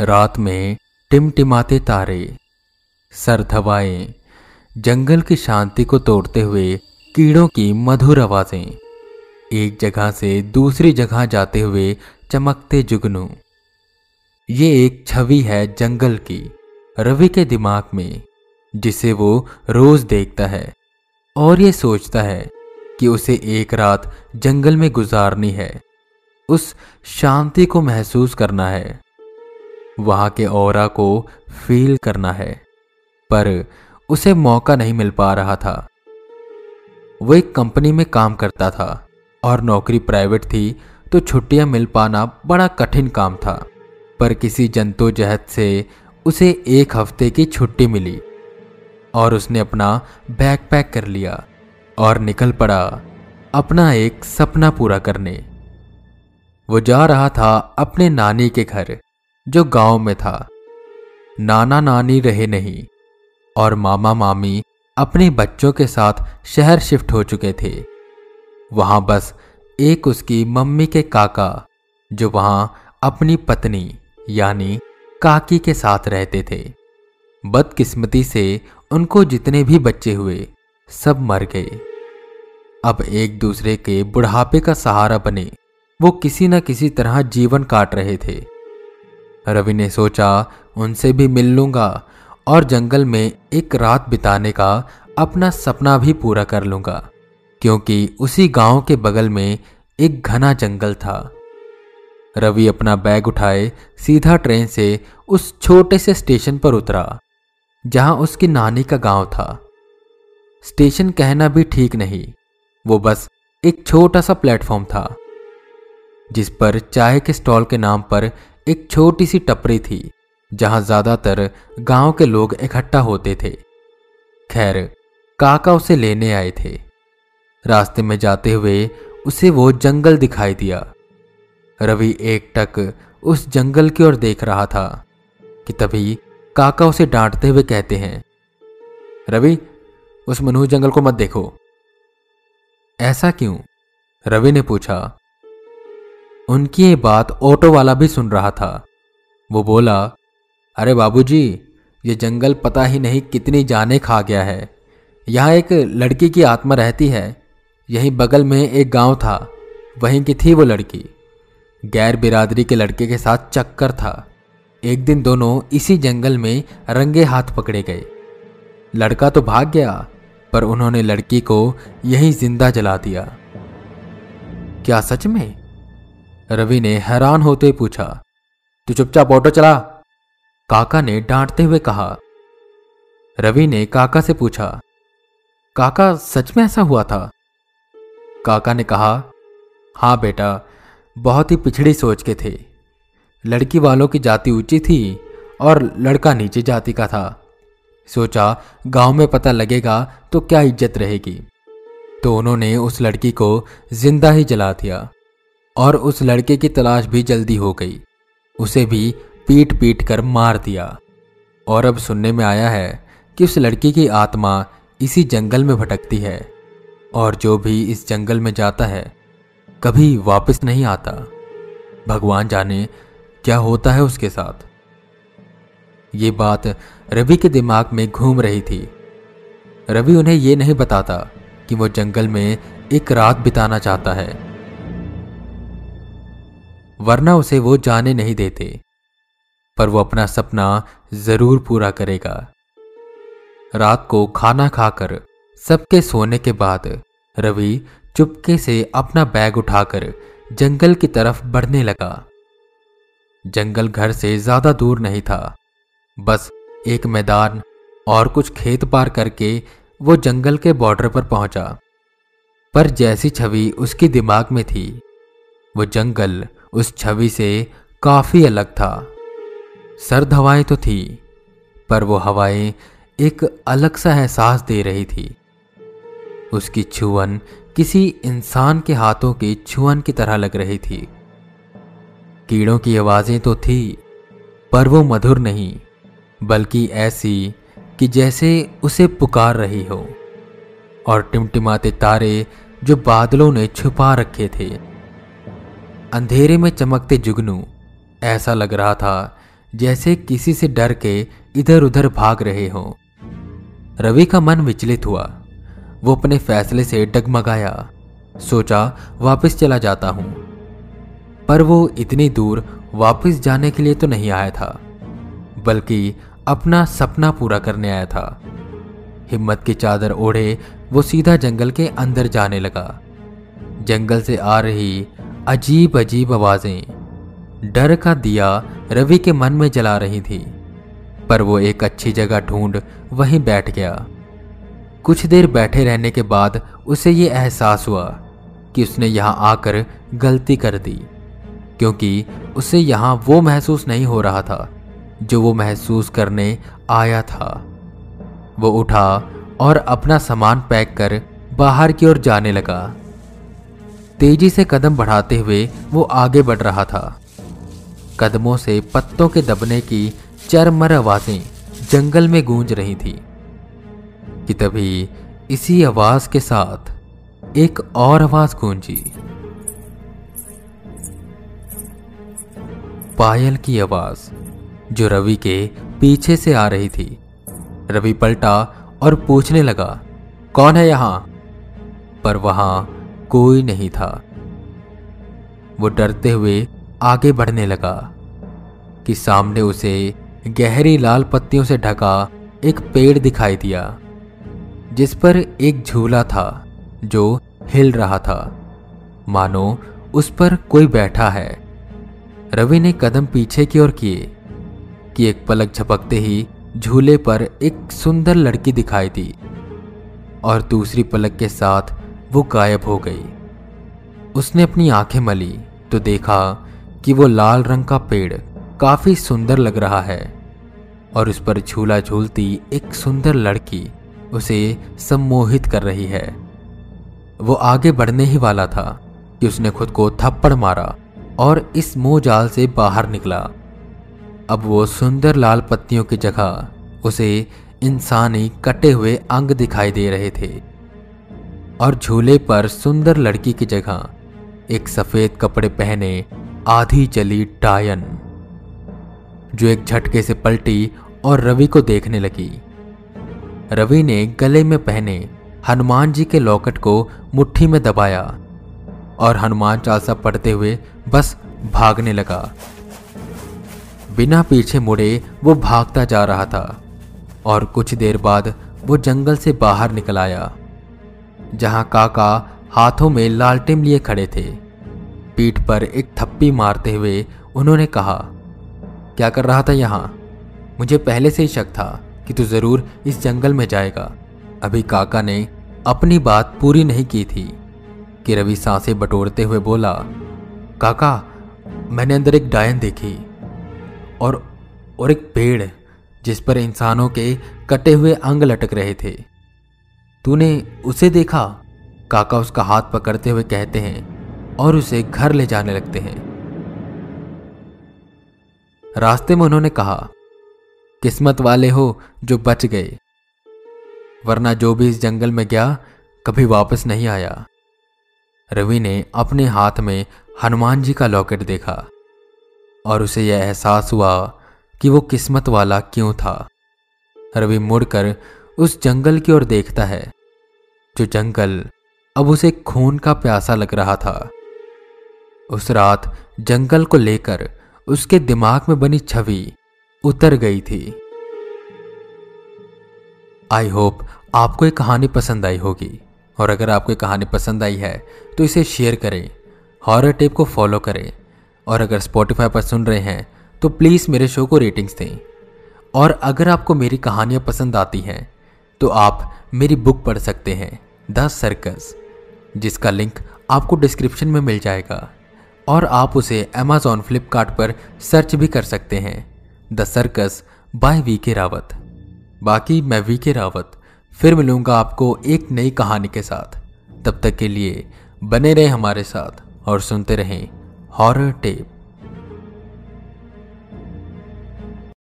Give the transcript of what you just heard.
रात में टिमटिमाते तारे सर्द हवाएँ जंगल की शांति को तोड़ते हुए कीड़ों की मधुर आवाज़ें, एक जगह से दूसरी जगह जाते हुए चमकते जुगनू। ये एक छवि है जंगल की, रवि के दिमाग में, जिसे वो रोज देखता है, और ये सोचता है कि उसे एक रात जंगल में गुजारनी है। उस शांति को महसूस करना है। वहाँ के और को फील करना है, पर उसे मौका नहीं मिल पा रहा था। वो एक कंपनी में काम करता था और नौकरी प्राइवेट थी तो छुट्टियाँ मिल पाना बड़ा कठिन काम था, पर किसी जंतोजहद से उसे एक हफ़्ते की छुट्टी मिली और उसने अपना बैग पैक कर लिया और निकल पड़ा अपना एक सपना पूरा करने। वो जा रहा था अपने नानी के घर। जो गाँव में था। नाना नानी रहे नहीं और मामा मामी अपने बच्चों के साथ शहर शिफ्ट हो चुके थे। वहाँ बस एक उसकी मम्मी के काका, जो वहाँ अपनी पत्नी यानी काकी के साथ रहते थे। बदकिस्मती से उनको जितने भी बच्चे हुए, सब मर गए। अब एक दूसरे के बुढ़ापे का सहारा बने, वो किसी न किसी तरह जीवन काट रहे थे। रवि ने सोचा, उनसे भी मिल लूँगा और जंगल में एक रात बिताने का अपना सपना भी पूरा कर लूँगा, क्योंकि उसी गाँव के बगल में एक घना जंगल था। रवि अपना बैग उठाए, सीधा ट्रेन से उस छोटे से स्टेशन पर उतरा, जहाँ उसकी नानी का गाँव था। स्टेशन कहना भी ठीक नहीं, वो बस एक छोटा सा प्लेटफॉर्म था, जिस पर चाय के स्टॉल के नाम पर एक छोटी सी टपरी थी, जहाँ ज़्यादातर गाँव के लोग इकट्ठा होते थे। खैर, काका उसे लेने आए थे। रास्ते में जाते हुए उसे वो जंगल दिखाई दिया। रवि एक टक उस जंगल की ओर देख रहा था कि तभी काका उसे डांटते हुए कहते हैं, रवि, उस मनहूस जंगल को मत देखो। ऐसा क्यों? रवि ने पूछा उनकी ये बात ऑटो वाला भी सुन रहा था। वो बोला अरे बाबूजी, ये जंगल पता ही नहीं कितनी जाने खा गया है। यहाँ एक लड़की की आत्मा रहती है यहीं बगल में एक गाँव था वहीं की थी वो लड़की। गैर बिरादरी के लड़के के साथ चक्कर था। एक दिन दोनों इसी जंगल में रंगे हाथ पकड़े गए। लड़का तो भाग गया पर उन्होंने लड़की को यहीं ज़िंदा जला दिया। क्या सच में? रवि ने हैरान होते पूछा, तू चुपचाप ऑटो चला? काका ने डांटते हुए कहा। रवि ने काका से पूछा, काका, सच में ऐसा हुआ था? काका ने कहा, हाँ बेटा, बहुत ही पिछड़ी सोच के थे। लड़की वालों की जाति ऊँची थी और लड़का नीचे जाति का था। सोचा, गाँव में पता लगेगा तो क्या इज़्ज़त रहेगी। तो उन्होंने उस लड़की को ज़िंदा ही जला दिया। और उस लड़के की तलाश भी जल्दी हो गई। उसे भी पीट पीट कर मार दिया। और अब सुनने में आया है कि उस लड़की की आत्मा इसी जंगल में भटकती है और जो भी इस जंगल में जाता है, कभी वापस नहीं आता। भगवान जाने क्या होता है उसके साथ। ये बात रवि के दिमाग में घूम रही थी। रवि उन्हें यह नहीं बताता कि वो जंगल में एक रात बिताना चाहता है। वरना उसे वो जाने नहीं देते। पर वो अपना सपना ज़रूर पूरा करेगा। रात को खाना खाकर, सबके सोने के बाद, रवि चुपके से अपना बैग उठाकर जंगल की तरफ़ बढ़ने लगा। जंगल घर से ज़्यादा दूर नहीं था। बस एक मैदान और कुछ खेत पार करके वो जंगल के बॉर्डर पर पहुँचा। पर जैसी छवि उसके दिमाग में थी। वो जंगल उस छवि से काफ़ी अलग था। सर्द हवाएँ तो थी, पर वो हवाएँ एक अलग सा एहसास दे रही थी। उसकी छुअन किसी इंसान के हाथों की छुअन की तरह लग रही थी। कीड़ों की आवाज़ें तो थी, पर वो मधुर नहीं, बल्कि ऐसी कि जैसे उसे पुकार रही हो। और टिमटिमाते तारे जो बादलों ने छुपा रखे थे अंधेरे में चमकते जुगनू, ऐसा लग रहा था जैसे किसी से डर के इधर उधर भाग रहे हों। रवि का मन विचलित हुआ। वो अपने फैसले से डगमगाया। सोचा, वापस चला जाता हूँ। पर वो इतनी दूर वापस जाने के लिए तो नहीं आया था, बल्कि अपना सपना पूरा करने आया था। हिम्मत की चादर ओढ़े, वो सीधा जंगल के अंदर जाने लगा। जंगल से आ रही अजीब अजीब आवाज़ें डर का दिया रवि के मन में जला रही थी, पर वो एक अच्छी जगह ढूंढ वहीं बैठ गया। कुछ देर बैठे रहने के बाद उसे ये एहसास हुआ कि उसने यहाँ आकर गलती कर दी, क्योंकि उसे यहाँ वो महसूस नहीं हो रहा था, जो वो महसूस करने आया था। वो उठा और अपना सामान पैक कर बाहर की ओर जाने लगा। तेज़ी से कदम बढ़ाते हुए वो आगे बढ़ रहा था। कदमों से पत्तों के दबने की चरमर आवाज़ें जंगल में गूंज रही थी कि तभी इसी आवाज़ के साथ एक और आवाज़ गूंजी। पायल की आवाज़ जो रवि के पीछे से आ रही थी। रवि पलटा और पूछने लगा, कौन है यहाँ? पर वहाँ कोई नहीं था। वो डरते हुए आगे बढ़ने लगा कि सामने उसे गहरी लाल पत्तियों से ढका एक पेड़ दिखाई दिया, जिस पर एक झूला था जो हिल रहा था। मानो उस पर कोई बैठा है। रवि ने कदम पीछे की ओर किए कि एक पलक झपकते ही झूले पर एक सुंदर लड़की दिखाई दी और दूसरी पलक के साथ वो गायब हो गई। उसने अपनी आँखें मली तो देखा कि वो लाल रंग का पेड़ काफ़ी सुंदर लग रहा है और उस पर झूला झूलती एक सुंदर लड़की उसे सम्मोहित कर रही है। वो आगे बढ़ने ही वाला था कि उसने खुद को थप्पड़ मारा और इस मोह जाल से बाहर निकला। अब वो सुंदर लाल पत्तियों की जगह उसे इंसानी कटे हुए अंग दिखाई दे रहे थे। और झूले पर सुंदर लड़की की जगह, एक सफ़ेद कपड़े पहने आधी चली टायन, जो एक झटके से पलटी और रवि को देखने लगी। रवि ने गले में पहने हनुमान जी के लॉकेट को मुट्ठी में दबाया और हनुमान चालसा पढ़ते हुए बस भागने लगा। बिना पीछे मुड़े वो भागता जा रहा था और कुछ देर बाद वो जंगल से बाहर निकल आया। जहाँ काका हाथों में लालटेम लिए खड़े थे। पीठ पर एक थप्पी मारते हुए उन्होंने कहा, क्या कर रहा था यहाँ? मुझे पहले से ही शक था कि तू ज़रूर इस जंगल में जाएगा। अभी काका ने अपनी बात पूरी नहीं की थी कि रवि साँसें बटोरते हुए बोला, काका, मैंने अंदर एक डायन देखी और और एक पेड़ जिस पर इंसानों के कटे हुए अंग लटक रहे थे। तूने उसे देखा? काका उसका हाथ पकड़ते हुए कहते हैं और उसे घर ले जाने लगते हैं। रास्ते में उन्होंने कहा, किस्मत वाले हो जो बच गए, वरना जो भी इस जंगल में गया, कभी वापस नहीं आया। रवि ने अपने हाथ में हनुमान जी का लॉकेट देखा और उसे यह एहसास हुआ कि वो किस्मत वाला क्यों था। रवि मुड़कर उस जंगल की ओर देखता है। जो जंगल, अब उसे खून का प्यासा लग रहा था। उस रात जंगल को लेकर उसके दिमाग में बनी छवि उतर गई थी। आई होप आपको ये कहानी पसंद आई होगी, और अगर आपको ये कहानी पसंद आई है तो इसे शेयर करें हॉरर टेप को फॉलो करें, और अगर स्पॉटिफाई पर सुन रहे हैं तो प्लीज़ मेरे शो को रेटिंग्स दें। और अगर आपको मेरी कहानियाँ पसंद आती हैं तो आप मेरी बुक पढ़ सकते हैं। द सर्कस, जिसका लिंक आपको डिस्क्रिप्शन में मिल जाएगा और आप उसे अमेजॉन फ्लिपकार्ट पर सर्च भी कर सकते हैं। द सर्कस बाय वी के रावत। बाकी मैं वी के रावत, फिर मिलूँगा आपको एक नई कहानी के साथ। तब तक के लिए बने रहें हमारे साथ और सुनते रहें हॉरर टेप